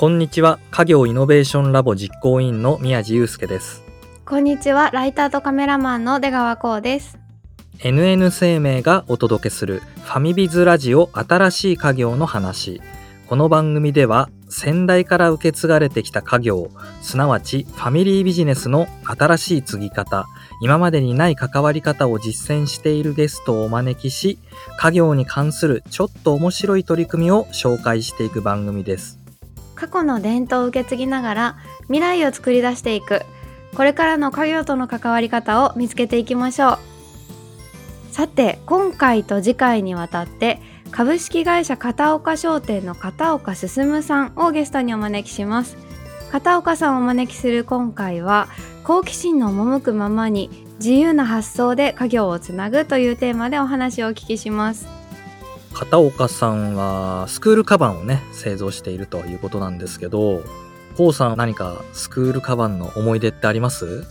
こんにちは。家業イノベーションラボ実行委員の宮地祐介です。こんにちは。ライターとカメラマンの出川光です。NN 生命がお届けするファミビズラジオ新しい家業の話。この番組では先代から受け継がれてきた家業すなわちファミリービジネスの新しい継ぎ方今までにない関わり方を実践しているゲストをお招きし家業に関するちょっと面白い取り組みを紹介していく番組です過去の伝統を受け継ぎながら未来を作り出していく。これからの家業との関わり方を見つけていきましょう。さて今回と次回にわたって株式会社片岡商店の片岡進さんをゲストにお招きします。片岡さんをお招きする今回は好奇心の赴くままに自由な発想で家業をつなぐというテーマでお話をお聞きします。片岡さんはスクールカバンをね製造しているということなんですけどこうさん何かスクールカバンの思い出ってあります？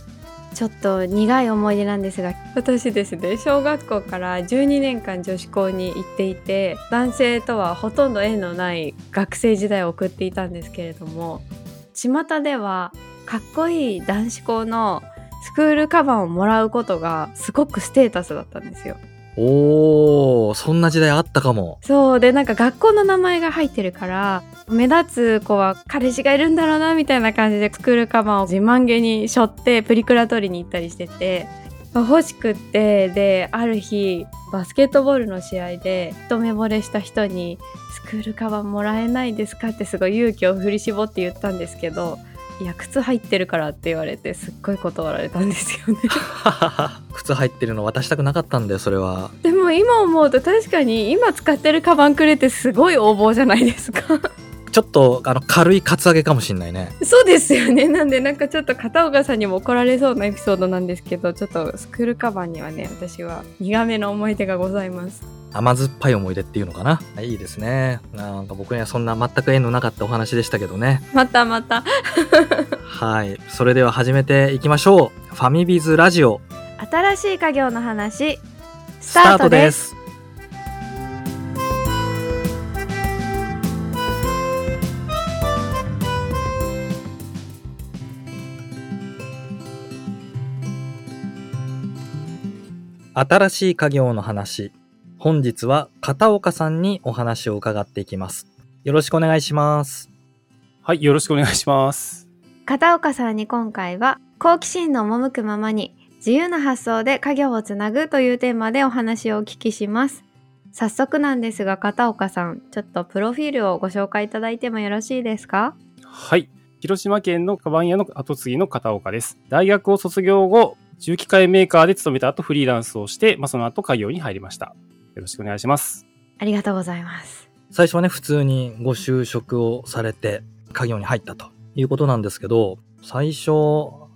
ちょっと苦い思い出なんですが私ですね小学校から12年間女子校に行っていて男性とはほとんど縁のない学生時代を送っていたんですけれども巷ではかっこいい男子校のスクールカバンをもらうことがすごくステータスだったんですよ。おーそんな時代あったかも。そうでなんか学校の名前が入ってるから目立つ子は彼氏がいるんだろうなみたいな感じでスクールカバンを自慢げに背負ってプリクラ取りに行ったりしてて。欲しくってである日バスケットボールの試合で一目惚れした人に「スクールカバンもらえないですか?」ってすごい勇気を振り絞って言ったんですけどいや靴入ってるからって言われてすっごい断られたんですよね。靴入ってるの渡したくなかったんだよそれは。でも今思うと確かに今使ってるカバンくれてすごい応募じゃないですか。ちょっとあの軽いカツアゲかもしんないね。そうですよね。なんでなんかちょっと片岡さんにも怒られそうなエピソードなんですけどちょっとスクールカバンにはね私は苦めの思い出がございます甘酸っぱい思い出っていうのかな。いいですね。なんか僕にはそんな全く縁のなかったお話でしたけどね。またまた。はい。それでは始めていきましょう。ファミビズラジオ。新しい家業の話。ススタートです。新しい家業の話本日は片岡さんにお話を伺っていきますよろしくお願いしますはい、よろしくお願いします。片岡さんに今回は好奇心の赴くままに自由な発想で家業をつなぐというテーマでお話をお聞きします早速なんですが片岡さんちょっとプロフィールをご紹介いただいてもよろしいですか？はい。広島県のカバン屋の後継ぎの片岡です。大学を卒業後、重機械メーカーで勤めた後フリーランスをして、まあ、その後家業に入りました。よろしくお願いします。ありがとうございます最初はね普通にご就職をされて家業に入ったということなんですけど最初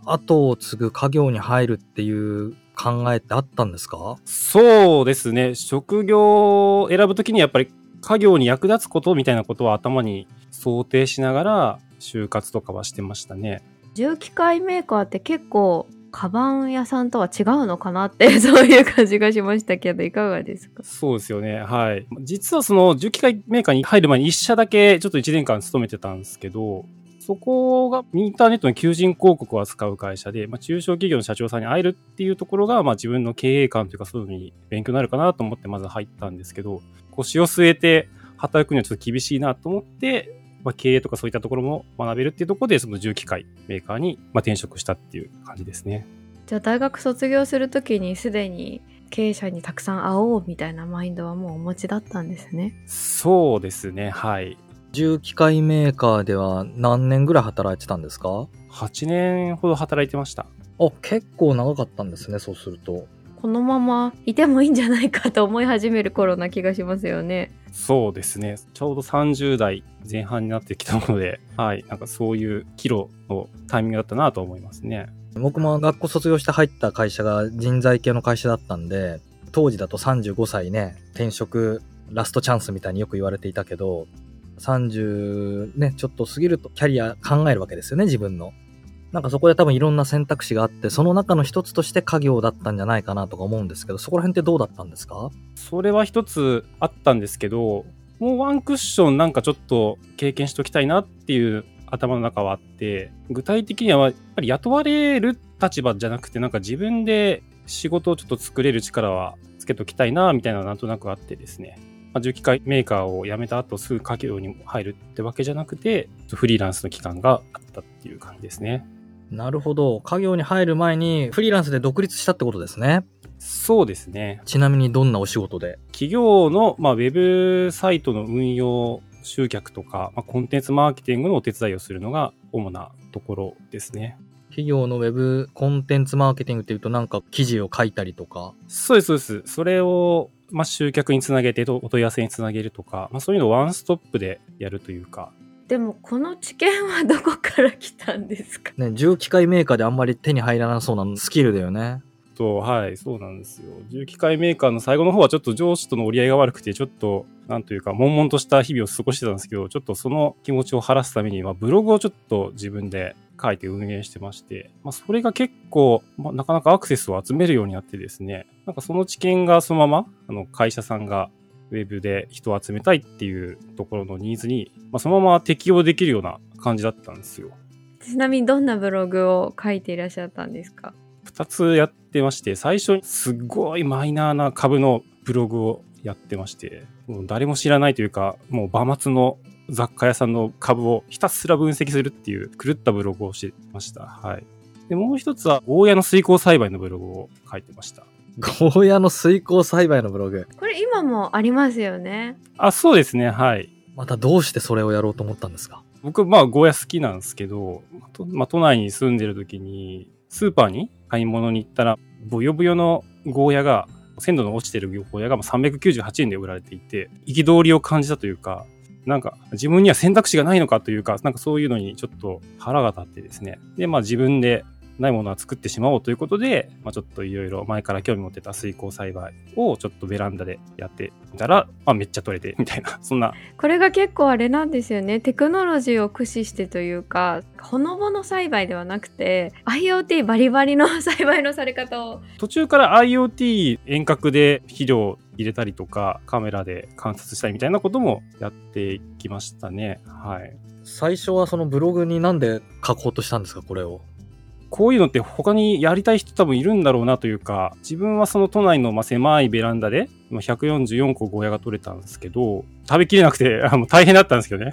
後を継ぐ家業に入るっていう考えってあったんですか？そうですね。職業を選ぶときにやっぱり家業に役立つことみたいなことは頭に想定しながら就活とかはしてましたね。重機械メーカーって結構カバン屋さんとは違うのかなって そういう感じがしましたけどいかがですか？そうですよね。はい。実はその重機械メーカーに入る前に一社だけちょっと1年間勤めてたんですけど、そこがインターネットの求人広告を扱う会社で、まあ、中小企業の社長さんに会えるっていうところが、まあ、自分の経営観というかそういうのに勉強になるかなと思ってまず入ったんですけど、腰を据えて働くにはちょっと厳しいなと思って、まあ、経営とかそういったところも学べるっていうところで、その重機械メーカーにまあ転職したっていう感じですね。じゃあ大学卒業するときにすでに経営者にたくさん会おうみたいなマインドはもうお持ちだったんですねそうですね。はい。重機械メーカーでは何年ぐらい働いてたんですか？8年ほど働いてました。あ結構長かったんですねそうするとこのままいてもいいんじゃないかと思い始める頃な気がしますよねそうですね。ちょうど30代前半になってきたので、はい。なんかそういう岐路のタイミングだったなと思いますね。僕も学校卒業して入った会社が人材系の会社だったんで当時だと35歳ね転職ラストチャンスみたいによく言われていたけど30ねちょっと過ぎるとキャリア考えるわけですよね自分のなんかそこで多分いろんな選択肢があってその中の一つとして家業だったんじゃないかなとか思うんですけどそこら辺ってどうだったんですか？それは一つあったんですけど、もうワンクッションなんかちょっと経験しときたいなっていう頭の中はあって、具体的にはやっぱり雇われる立場じゃなくて、なんか自分で仕事をちょっと作れる力はつけときたいな、みたいなのがなんとなくあってですね。まあ、重機械メーカーを辞めた後すぐ家業に入るってわけじゃなくて、フリーランスの期間があったっていう感じですね。なるほど。家業に入る前にフリーランスで独立したってことですね。そうですね。ちなみにどんなお仕事で？企業の、まあ、ウェブサイトの運用、集客とか、まあ、コンテンツマーケティングのお手伝いをするのが主なところですね。企業のウェブコンテンツマーケティングっていうとなんか記事を書いたりとか？そうです、そうです。それを、まあ、集客につなげて、お問い合わせにつなげるとか、まあ、そういうのをワンストップでやるというか、でもこの知見はどこから来たんですか？ね、重機械メーカーであんまり手に入らなそうなスキルだよね。と、はい、そうなんですよ。重機械メーカーの最後の方はちょっと上司との折り合いが悪くて、ちょっと、なんというか、悶々とした日々を過ごしてたんですけど、ちょっとその気持ちを晴らすために、まあ、ブログをちょっと自分で書いて運営してまして、まあ、それが結構、まあ、なかなかアクセスを集めるようになってですね、なんかその知見がそのまま、あの、会社さんがウェブで人を集めたいっていうところのニーズに、まあ、そのまま適用できるような感じだったんですよ。ちなみにどんなブログを書いていらっしゃったんですか？二つやってまして、最初にすっごいマイナーな株のブログをやってまして、もう誰も知らないというか、もう馬末の雑貨屋さんの株をひたすら分析するっていう狂ったブログをしてました。はい。で、もう一つは、ゴーヤの水耕栽培のブログを書いてました。ゴーヤの水耕栽培のブログ。これ今もありますよねあ、そうですね。はい。またどうしてそれをやろうと思ったんですか？僕、まあ、ゴーヤ好きなんですけど、とまあ、都内に住んでる時に、スーパーに買い物に行ったら、ブヨブヨのゴーヤが、鮮度の落ちてるゴーヤがもう398円で売られていて、憤りを感じたというか、なんか自分には選択肢がないのかというか、なんかそういうのにちょっと腹が立ってですね。で、まあ自分でないものは作ってしまおうということで、まあちょっといろいろ前から興味持ってた水耕栽培をちょっとベランダでやってみたら、まあめっちゃ取れて、みたいな、そんなこれが結構あれなんですよねテクノロジーを駆使してというかほのぼの栽培ではなくて IoT バリバリの栽培のされ方を途中から IoT 遠隔で肥料入れたりとか、カメラで観察したりみたいなこともやっていきましたね。はい。最初はそのブログになんで書こうとしたんですかこれを？こういうのって他にやりたい人多分いるんだろうなというか、自分はその都内のまあ狭いベランダで、今144個ゴーヤが取れたんですけど、食べきれなくて、あもう大変だったんですけどね。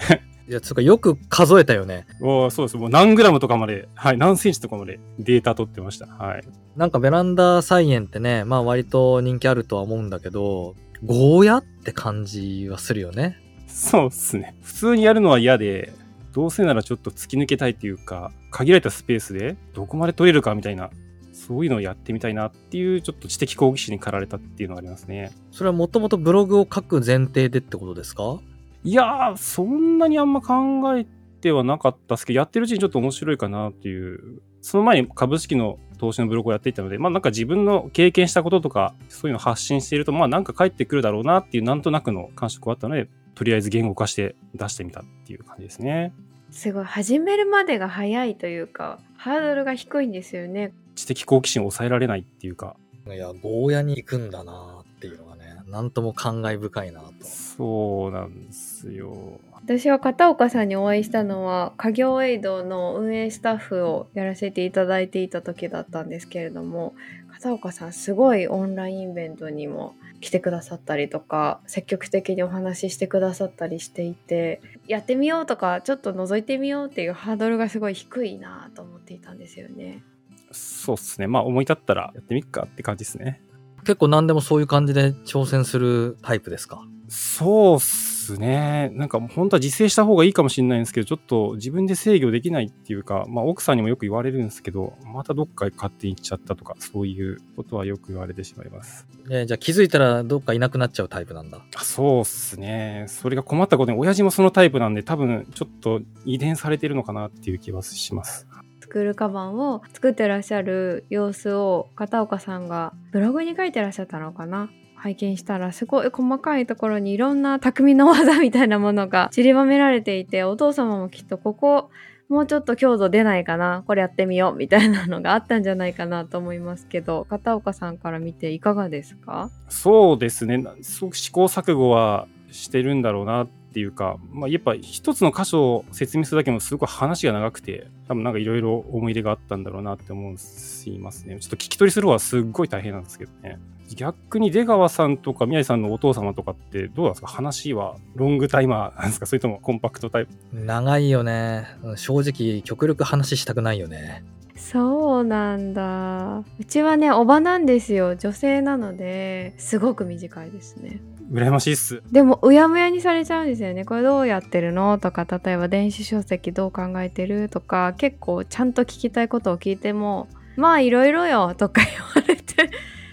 いや、つうかよく数えたよね。もうそうです。もう何グラムとかまで、はい、何センチとかまでデータ取ってました。はい。なんかベランダ菜園ってね、まあ割と人気あるとは思うんだけど、ゴーヤって感じはするよね。そうですね。普通にやるのは嫌で、どうせならちょっと突き抜けたいっていうか、限られたスペースでどこまで取れるかみたいな、そういうのをやってみたいなっていう、ちょっと知的好奇心に駆られたっていうのがありますね。それはもともとブログを書く前提でってことですか？いやー、そんなにあんま考えてはなかったですけど、やってるうちにちょっと面白いかなっていう。その前に株式の投資のブログをやっていたので、まあなんか自分の経験したこととか、そういうのを発信していると、まあなんか返ってくるだろうなっていうなんとなくの感触があったので、とりあえず言語化して出してみたっていう感じですね。すごい始めるまでが早いというかハードルが低いんですよね知的好奇心を抑えられないっていうか、いや、ゴーヤに行くんだなっていうのがね、なんとも感慨深いなと。そうなんですよ。私は片岡さんにお会いしたのは家業エイドの運営スタッフをやらせていただいていた時だったんですけれども片岡さんすごいオンラインイベントにも来てくださったりとか積極的にお話ししてくださったりしていてやってみようとかちょっと覗いてみようっていうハードルがすごい低いなと思っていたんですよね。そうっすね。まあ思い立ったらやってみっかって感じですね。結構何でもそういう感じで挑戦するタイプですか？そうっすね。なんか本当は自制した方がいいかもしれないんですけど、ちょっと自分で制御できないっていうか、まあ奥さんにもよく言われるんですけど、またどっかへ勝手に行っちゃったとか、そういうことはよく言われてしまいます。でじゃあ気づいたらどっかいなくなっちゃうタイプなんだ。あそうっすね。それが困ったことに、親父もそのタイプなんで、多分ちょっと遺伝されてるのかなっていう気はします。スクールカバンを作ってらっしゃる様子を片岡さんがブログに書いてらっしゃったのかな拝見したらすごい細かいところにいろんな匠の技みたいなものが 散りばめられていてお父様もきっとここもうちょっと強度出ないかなこれやってみようみたいなのがあったんじゃないかなと思いますけど片岡さんから見ていかがですか？そうですね。なそう試行錯誤はしてるんだろうなっていうか、まあ、やっぱ一つの箇所を説明するだけもすごく話が長くて、多分なんかいろいろ思い入れがあったんだろうなって思いますね。ちょっと聞き取りする方はすっごい大変なんですけどね。逆に出川さんとか宮治さんのお父様とかってどうなんですか？話はロングタイマーなんですか？それともコンパクトタイプ長いよね。正直、極力話したくないよね。そうなんだ。うちはねおばなんですよ。女性なのですごく短いですね。羨ましいっす。でもうやむやにされちゃうんですよね。これどうやってるの？とか例えば電子書籍どう考えてる？とか結構ちゃんと聞きたいことを聞いてもまあいろいろよ。とか言われて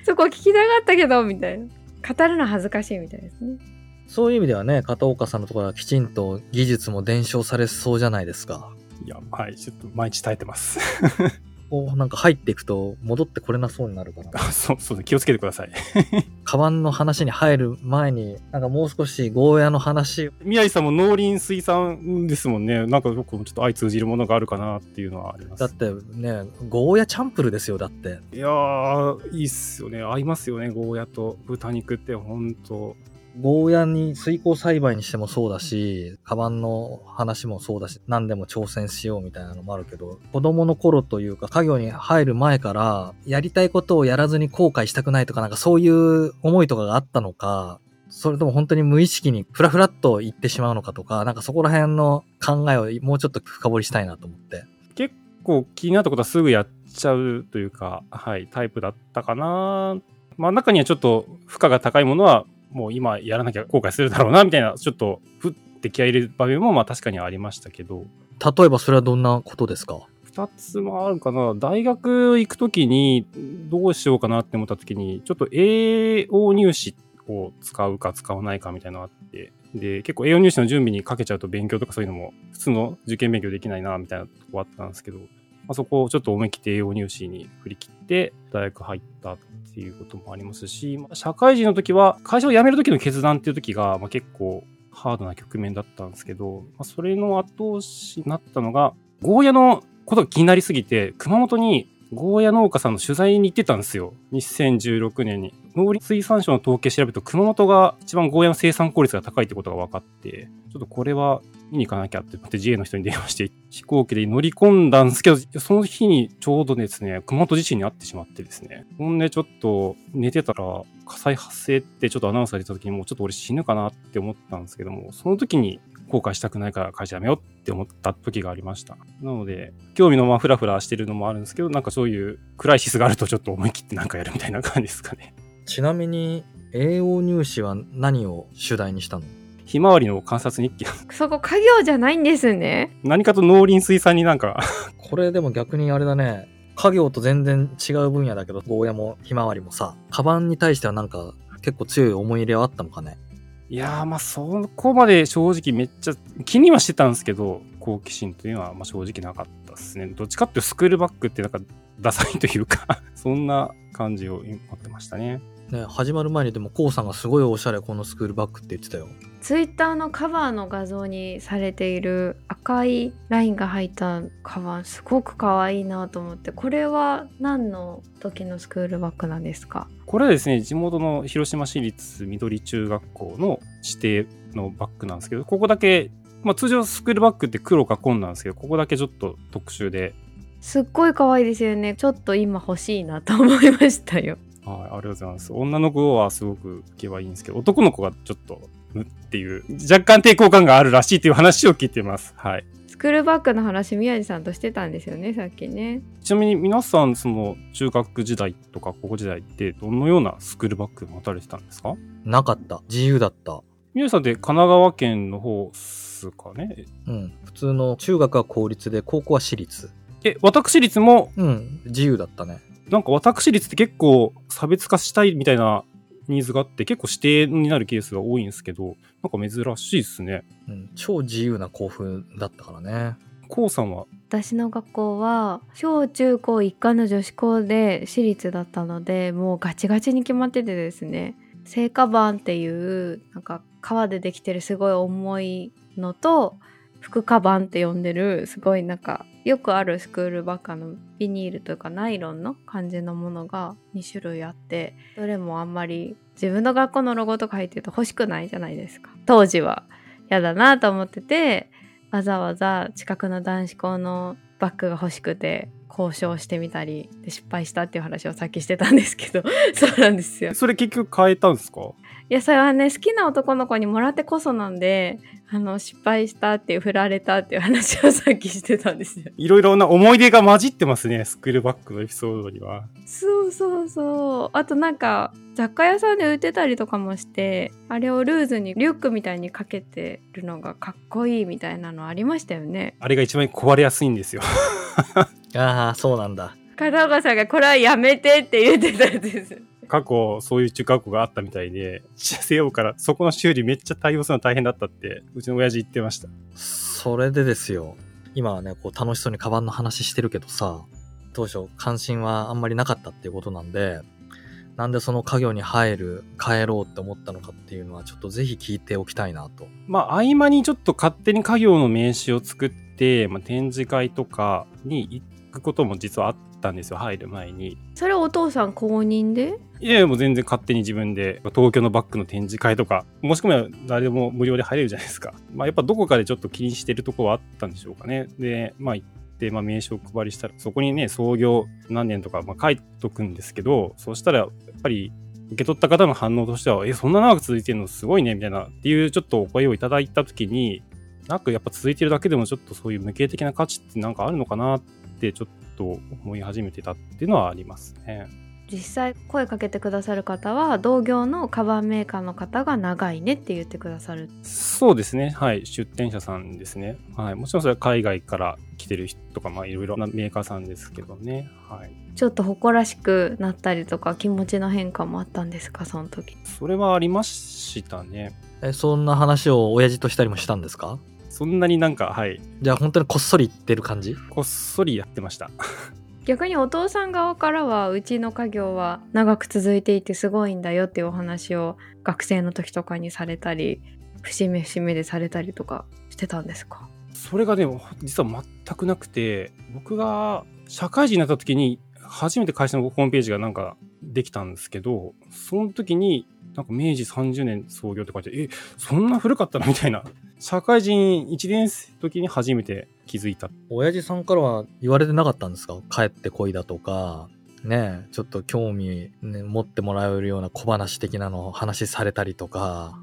そこ聞きたかったけどみたいな。語るの恥ずかしいみたいですね。そういう意味ではね、片岡さんのところはきちんと技術も伝承されそうじゃないですか。いやはいちょっと毎日耐えてますこうなんか入っていくと戻ってこれなそうになるから。あ そうそう気をつけてください。カバンの話に入る前に、なんかもう少しゴーヤの話、宮治さんも農林水産ですもんね。なんか僕もちょっと相通じるものがあるかなっていうのはあります。だってね、ゴーヤチャンプルですよ、だって。いやーいいっすよね。合いますよねゴーヤと豚肉って本当ゴーヤに水耕栽培にしてもそうだし、カバンの話もそうだし、何でも挑戦しようみたいなのもあるけど、子供の頃というか、家業に入る前から、やりたいことをやらずに後悔したくないとか、なんかそういう思いとかがあったのか、それとも本当に無意識にフラフラっと言ってしまうのかとか、なんかそこら辺の考えをもうちょっと深掘りしたいなと思って。結構気になったことはすぐやっちゃうというか、はい、タイプだったかな。まあ中にはちょっと負荷が高いものは、もう今やらなきゃ後悔するだろうな、みたいな、ちょっと、ふって気合い入れる場面もまあ確かにありましたけど、例えばそれはどんなことですか？二つもあるかな。大学行くときに、どうしようかなって思ったときに、ちょっと栄養入試を使うか使わないかみたいなのがあって、で、結構栄養入試の準備にかけちゃうと勉強とかそういうのも、普通の受験勉強できないな、みたいなとこあったんですけど、まあ、そこをちょっと思い切って栄養入試に振り切って、大学入ったっていうこともありますし、まあ社会人の時は、会社を辞める時の決断っていう時が、まあ、結構ハードな局面だったんですけど、まあ、それの後押しになったのが、ゴーヤのことが気になりすぎて、熊本にゴーヤ農家さんの取材に行ってたんですよ。2016年に。農林水産省の統計調べると、熊本が一番ゴーヤの生産効率が高いってことが分かって、ちょっとこれは見に行かなきゃって思って GA の人に電話して、飛行機で乗り込んだんですけど、その日にちょうどですね、熊本地震に遭ってしまってですね。ほんでちょっと寝てたら、火災発生ってちょっとアナウンスが出た時にもうちょっと俺死ぬかなって思ったんですけども、その時に後悔したくないから会社辞めようって思った時がありました。なので、興味のままフラフラしてるのもあるんですけど、なんかそういうクライシスがあるとちょっと思い切ってなんかやるみたいな感じですかね。ちなみに、栄養入試は何を主題にしたの？ひまわりの観察日記。そこ家業じゃないんですね何かと農林水産になんかこれでも逆にあれだね。家業と全然違う分野だけど、ゴーヤもひまわりもさ、カバンに対してはなんか結構強い思い入れはあったのかね？いやー、まあ、そこまで正直めっちゃ気にはしてたんですけど、好奇心というのはまあ正直なかったですね。どっちかっていうとスクールバックってなんかダサいというか そんな感じを持ってましたね。ね、始まる前にでもコウさんがすごいおしゃれこのスクールバックって言ってたよ。ツイッターのカバーの画像にされている赤いラインが入ったカバンすごく可愛いなと思ってこれは何の時のスクールバッグなんですか？これはですね、地元の広島市立緑中学校の指定のバッグなんですけど、ここだけ、まあ通常スクールバッグって黒か紺なんですけど、ここだけちょっと特殊で、すっごい可愛いですよね。ちょっと今欲しいなと思いましたよ。はい、ありがとうございます。女の子はすごく受けはいいんですけど、男の子がちょっと、むっていう、若干抵抗感があるらしいという話を聞いてます。はい。スクールバッグの話宮地さんとしてたんですよねさっきねちなみに皆さん、その、中学時代とか高校時代って、どのようなスクールバッグ持たれてたんですか？なかった。自由だった。皆さんって神奈川県の方っすかね？うん。普通の中学は公立で、高校は私立。え、私立も、うん。自由だったね。なんか私立って結構差別化したいみたいなニーズがあって、結構指定になるケースが多いんですけど、なんか珍しいですね。うん。超自由な校風だったからね。こうさんは、私の学校は小中高一貫の女子校で私立だったのでもうガチガチに決まっててですね聖火板っていうなんか革でできてるすごい重いのと副カバンって呼んでる。すごいなんかよくあるスクールバッグのビニールというかナイロンの感じのものが2種類あってどれもあんまり自分の学校のロゴとか入ってると欲しくないじゃないですか。当時は。嫌だなと思っててわざわざ近くの男子校のバッグが欲しくて交渉してみたりで失敗したっていう話をさっきしてたんですけど そうなんですよ。それ結局変えたんですか？いやそれはね好きな男の子にもらってこそなんであの失敗したっていう振られたっていう話をさっきしてたんですよいろいろな思い出が混じってますね、スクールバックのエピソードには。そうそうそうあとなんか雑貨屋さんで売ってたりとかもしてあれをルーズにリュックみたいにかけてるのがかっこいいみたいなのありましたよねあれが一番壊れやすいんですよ。ああ、そうなんだ。片岡さんがこれはやめてって言ってたんです過去、そういう中学校があったみたいで、背負うから、そこの修理めっちゃ対応するの大変だったって、うちの親父言ってました。それでですよ。今はね、こう楽しそうにカバンの話してるけどさ、当初関心はあんまりなかったっていうことなんで、なんでその家業に入る、帰ろうって思ったのかっていうのはちょっとぜひ聞いておきたいなと。まあ、合間にちょっと勝手に家業の名刺を作って、まあ、展示会とかに行くことも実はあったんですよ、入る前に。それお父さん公認で？いやいや、もう全然勝手に自分で、東京のバッグの展示会とか、もしくは誰でも無料で入れるじゃないですか。まあ、やっぱどこかでちょっと気にしてるとこはあったんでしょうかね。で、まあ行って、まあ名刺を配りしたら、そこにね、創業何年とか、まあ書いとくんですけど、そしたら、やっぱり、受け取った方の反応としては、え、そんな長く続いてるのすごいね、みたいな、っていうちょっとお声をいただいたときに、なんかやっぱ続いてるだけでもちょっとそういう無形的な価値ってなんかあるのかなってちょっと思い始めてたっていうのはありますね。実際声かけてくださる方は同業のカバンメーカーの方が長いねって言ってくださるそうですね。はい。出店者さんですね。はい。もちろんそれは海外から来てる人とか、まあいろいろなメーカーさんですけどね。はい。ちょっと誇らしくなったりとか気持ちの変化もあったんですかその時それはありましたね。え、そんな話を親父としたりもしたんですか？そんなになんか、はい。じゃあ本当にこっそり言ってる感じ？こっそりやってました。逆にお父さん側からはうちの家業は長く続いていてすごいんだよっていうお話を学生の時とかにされたり節目節目でされたりとかしてたんですか？それがでも、実は全くなくて、僕が社会人になった時に、初めて会社のホームページがなんかできたんですけど、その時に、なんか明治30年創業って書いて、え、そんな古かったの？みたいな。社会人1年生時に初めて気づいた。親父さんからは言われてなかったんですか？帰ってこいだとか、ねえ、ちょっと興味、ね、持ってもらえるような小話的なのを話されたりとか。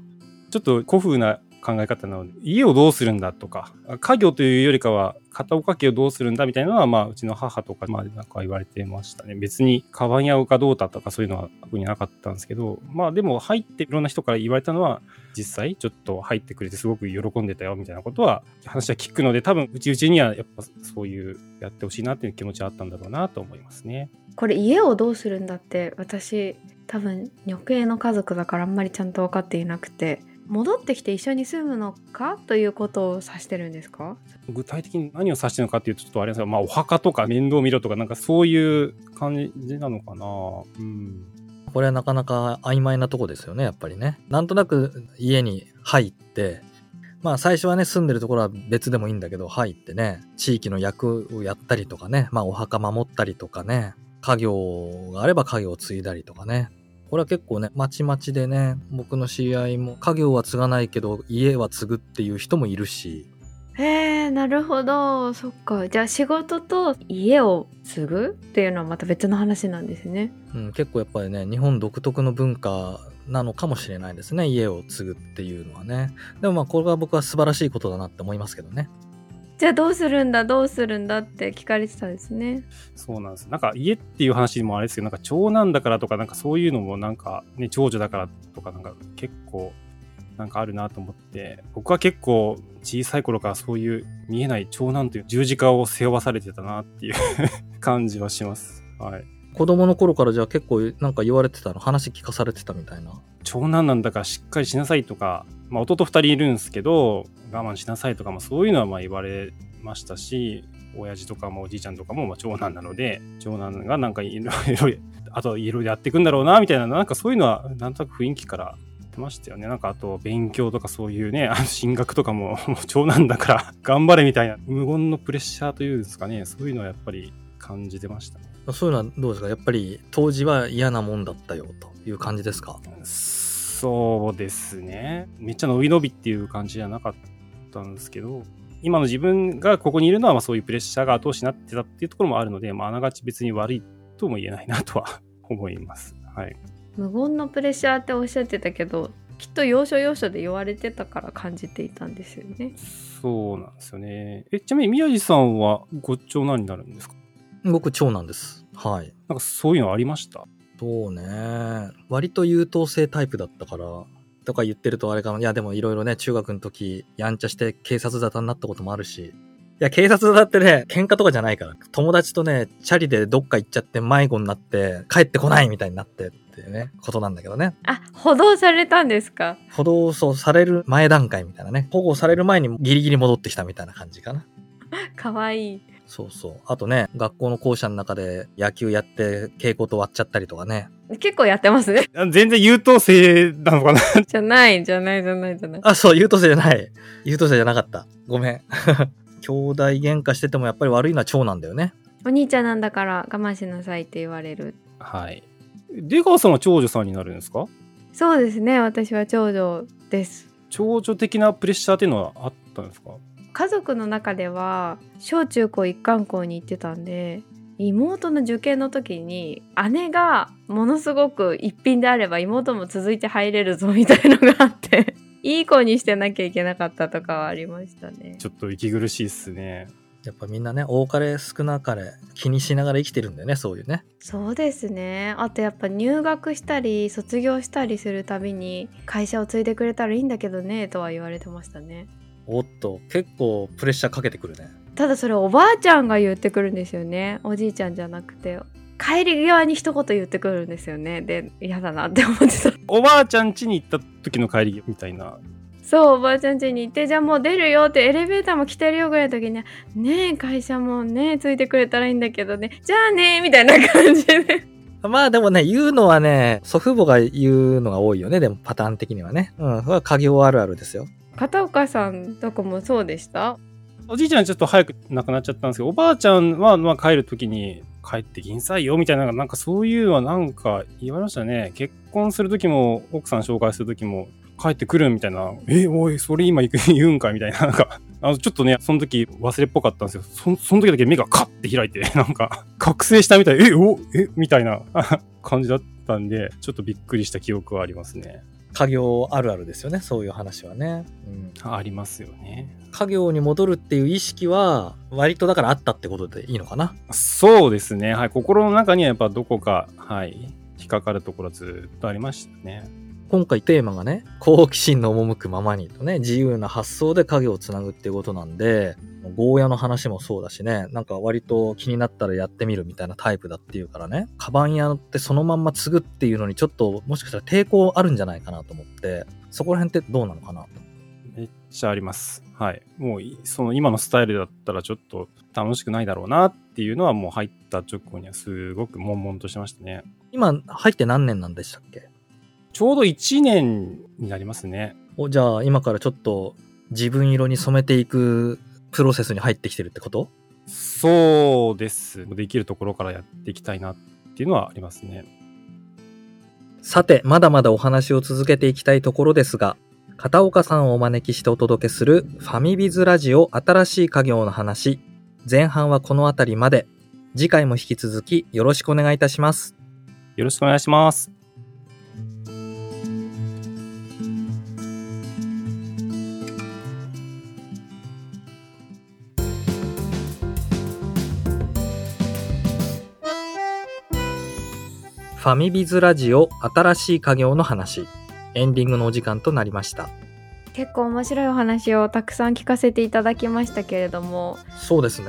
ちょっと古風な考え方なので、家をどうするんだとか、家業というよりかは、片岡家をどうするんだみたいなのは、まあ、うちの母とかまでなんか言われてましたね。別に、カバン屋をかどうだとかそういうのは特になかったんですけど、まあでも入っていろんな人から言われたのは、実際ちょっと入ってくれてすごく喜んでたよみたいなことは、話は聞くので、多分、うちうちにはやっぱそういうやってほしいなっていう気持ちはあったんだろうなと思いますね。これ家をどうするんだって私多分女系の家族だからあんまりちゃんと分かっていなくて戻ってきて一緒に住むのかということを指してるんですか？具体的に何を指してるのかっていうとちょっとあれですが、まあお墓とか面倒見ろとかなんかそういう感じなのかな。うん。これはなかなか曖昧なとこですよね、やっぱりね。なんとなく家に入って、まあ最初はね、住んでるところは別でもいいんだけど、入ってね、地域の役をやったりとかね、まあお墓守ったりとかね、家業があれば家業を継いだりとかね。これは結構ね、まちまちでね、僕の知り合いも家業は継がないけど、家は継ぐっていう人もいるし、へえなるほどそっかじゃあ仕事と家を継ぐっていうのはまた別の話なんですねうん、結構やっぱりね、日本独特の文化なのかもしれないですね。家を継ぐっていうのはね。でもまあこれは僕は素晴らしいことだなって思いますけどね。じゃあどうするんだどうするんだって聞かれてたんですねそうなんです。なんか家っていう話もあれですけど、なんか長男だからとか、なんかそういうのもなんかね、長女だからとかなんか結構なんかあるなと思って、僕は結構小さい頃からそういう見えない長男という十字架を背負わされてたなっていう 感じはします。はい。子供の頃からじゃあ結構なんか言われてたの？話聞かされてたみたいな。長男なんだからしっかりしなさいとか、まあ弟二人いるんですけど、我慢しなさいとかもそういうのはまあ言われましたし、親父とかもおじいちゃんとかもまあ長男なので、長男がなんかいろいろ、あといろいろやっていくんだろうな、みたいな、なんかそういうのはなんとなく雰囲気から言っましたよね。なんかあと勉強とかそういうね、あの進学とかももう長男だから頑張れみたいな、無言のプレッシャーというんですかね、そういうのはやっぱり感じてましたね。そういうのはどうですか？やっぱり当時は嫌なもんだったよという感じですか？そうですね。めっちゃ伸び伸びっていう感じじゃなかったんですけど、今の自分がここにいるのはまあそういうプレッシャーが後押しになってたっていうところもあるので、まあ、あながち別に悪いとも言えないなとは 思います。はい。無言のプレッシャーっておっしゃってたけどきっと要所要所で言われてたから感じていたんですよねそうなんですよね。え、ちなみに宮地さんはご長男になるんですか？僕長男です。はい。なんかそういうのありました？そうね。割と優等生タイプだったからとか言ってるとあれかな。いやでもいろいろね中学の時やんちゃして警察沙汰になったこともあるし。いや警察だってね喧嘩とかじゃないから。友達とねチャリでどっか行っちゃって迷子になって帰ってこないみたいになってっていうねことなんだけどね。あ補導されたんですか？補導そうされる前段階みたいなね。保護される前にギリギリ戻ってきたみたいな感じかな。かわいいそうそうあとね学校の校舎の中で野球やって稽古と割っちゃったりとかね結構やってます？ね あ全然優等生なのかな？じゃないじゃないじゃないじゃないあ、そう、優等生じゃない。優等生じゃなかった。ごめん。兄弟喧嘩しててもやっぱり悪いのは長男だよね。お兄ちゃんなんだから我慢しなさいって言われるはい。出川さんは長女さんになるんですか？そうですね私は長女です長女的なプレッシャーっていうのはあったんですか？家族の中では小中高一貫校に行ってたんで妹の受験の時に姉がものすごく一品であれば妹も続いて入れるぞみたいのがあっていい子にしてなきゃいけなかったとかはありましたねちょっと息苦しいっすね。やっぱみんなね、多かれ少なかれ気にしながら生きてるんだよね、そういうね。そうですねあとやっぱ入学したり卒業したりするたびに会社を継いでくれたらいいんだけどねとは言われてましたねおっと、結構プレッシャーかけてくるね。ただそれおばあちゃんが言ってくるんですよね。おじいちゃんじゃなくて。帰り際に一言言ってくるんですよね。で嫌だなって思ってた。おばあちゃん家に行った時の帰りみたいな。そうおばあちゃん家に行ってじゃあもう出るよってエレベーターも来てるよぐらいの時にねえ会社もねついてくれたらいいんだけどね。じゃあねみたいな感じで。まあでもね、言うのはね、祖父母が言うのが多いよね、でもパターン的にはね。うん、それは家業あるあるですよ。片岡さんとかもそうでした？おじいちゃんちょっと早く亡くなっちゃったんですけど、おばあちゃんは、まあ、帰る時に、帰ってきんさいよ、みたいな、なんかそういうのはなんか言われましたね。結婚する時も、奥さん紹介する時も、帰ってくるみたいな、え、おい、それ今言うんかみたいな、なんか、あの、ちょっとね、その時忘れっぽかったんですよ。そその時だけ目がカッて開いて、なんか、覚醒したみたい、え、お、え、みたいな 感じだったんで、ちょっとびっくりした記憶はありますね。家業あるあるですよね、そういう話はね。うん。ありますよね。家業に戻るっていう意識は、割とだからあったってことでいいのかな。そうですね。はい。心の中にはやっぱどこか、はい。引っかかるところはずっとありましたね。今回テーマがね、好奇心の赴くままにとね、自由な発想で影をつなぐっていうことなんで、ゴーヤの話もそうだしね、なんか割と気になったらやってみるみたいなタイプだっていうからね、カバン屋ってそのまんま継ぐっていうのにちょっともしかしたら抵抗あるんじゃないかなと思って、そこら辺ってどうなのかなと。めっちゃあります。はい。もうい、その今のスタイルだったらちょっと楽しくないだろうなっていうのはもう入った直後にはすごく悶々としてましたね。今入って何年なんでしたっけ？ちょうど1年になりますね。おじゃあ今からちょっと自分色に染めていくプロセスに入ってきてるってこと？そうです。できるところからやっていきたいなっていうのはありますね。さて、まだまだお話を続けていきたいところですが、片岡さんをお招きしてお届けするファミビズラジオ新しい家業の話。前半はこの辺りまで。次回も引き続きよろしくお願いいたします。よろしくお願いします。ファミビズラジオ新しい家業の話。エンディングのお時間となりました。結構面白いお話をたくさん聞かせていただきましたけれどもそうですね。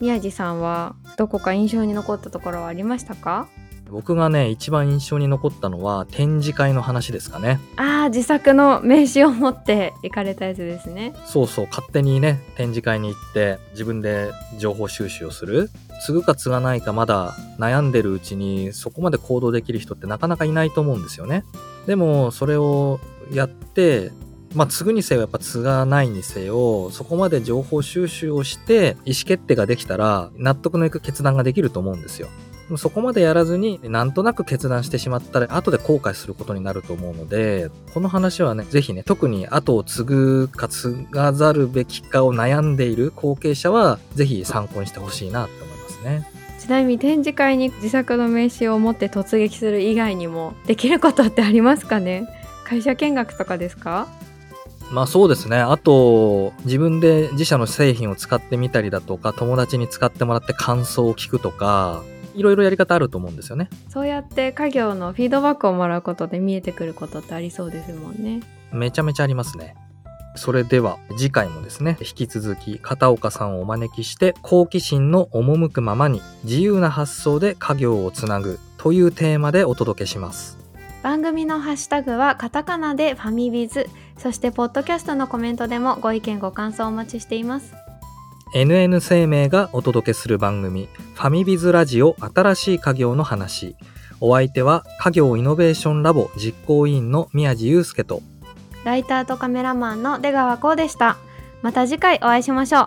宮地さんはどこか印象に残ったところはありましたか？僕がね、一番印象に残ったのは展示会の話ですかね。ああ自作の名刺を持って行かれたやつですねそうそう、勝手にね、展示会に行って、自分で情報収集をする。継ぐか継がないかまだ悩んでるうちに、そこまで行動できる人ってなかなかいないと思うんですよね。でも、それをやって、まあ、継ぐにせよ、やっぱ継がないにせよ、そこまで情報収集をして、意思決定ができたら、納得のいく決断ができると思うんですよ。そこまでやらずになんとなく決断してしまったら後で後悔することになると思うのでこの話はねぜひね特に後を継ぐか継がざるべきかを悩んでいる後継者はぜひ参考にしてほしいなって思いますね。ちなみに展示会に自作の名刺を持って突撃する以外にもできることってありますかね？会社見学とかですか？まあそうですね。あと、自分で自社の製品を使ってみたりだとか、友達に使ってもらって感想を聞くとか、いろいろやり方あると思うんですよね。そうやって家業のフィードバックをもらうことで見えてくることってありそうですもんねめちゃめちゃありますね。それでは次回もですね、引き続き片岡さんをお招きして好奇心の赴くままに自由な発想で家業をつなぐというテーマでお届けします。番組のハッシュタグはカタカナでファミビズそしてポッドキャストのコメントでもご意見ご感想お待ちしています NN 生命がお届けする番組ファミビズラジオ新しい家業の話。お相手は家業イノベーションラボ実行委員の宮地祐介とライターとカメラマンの出川こうでしたまた次回お会いしましょう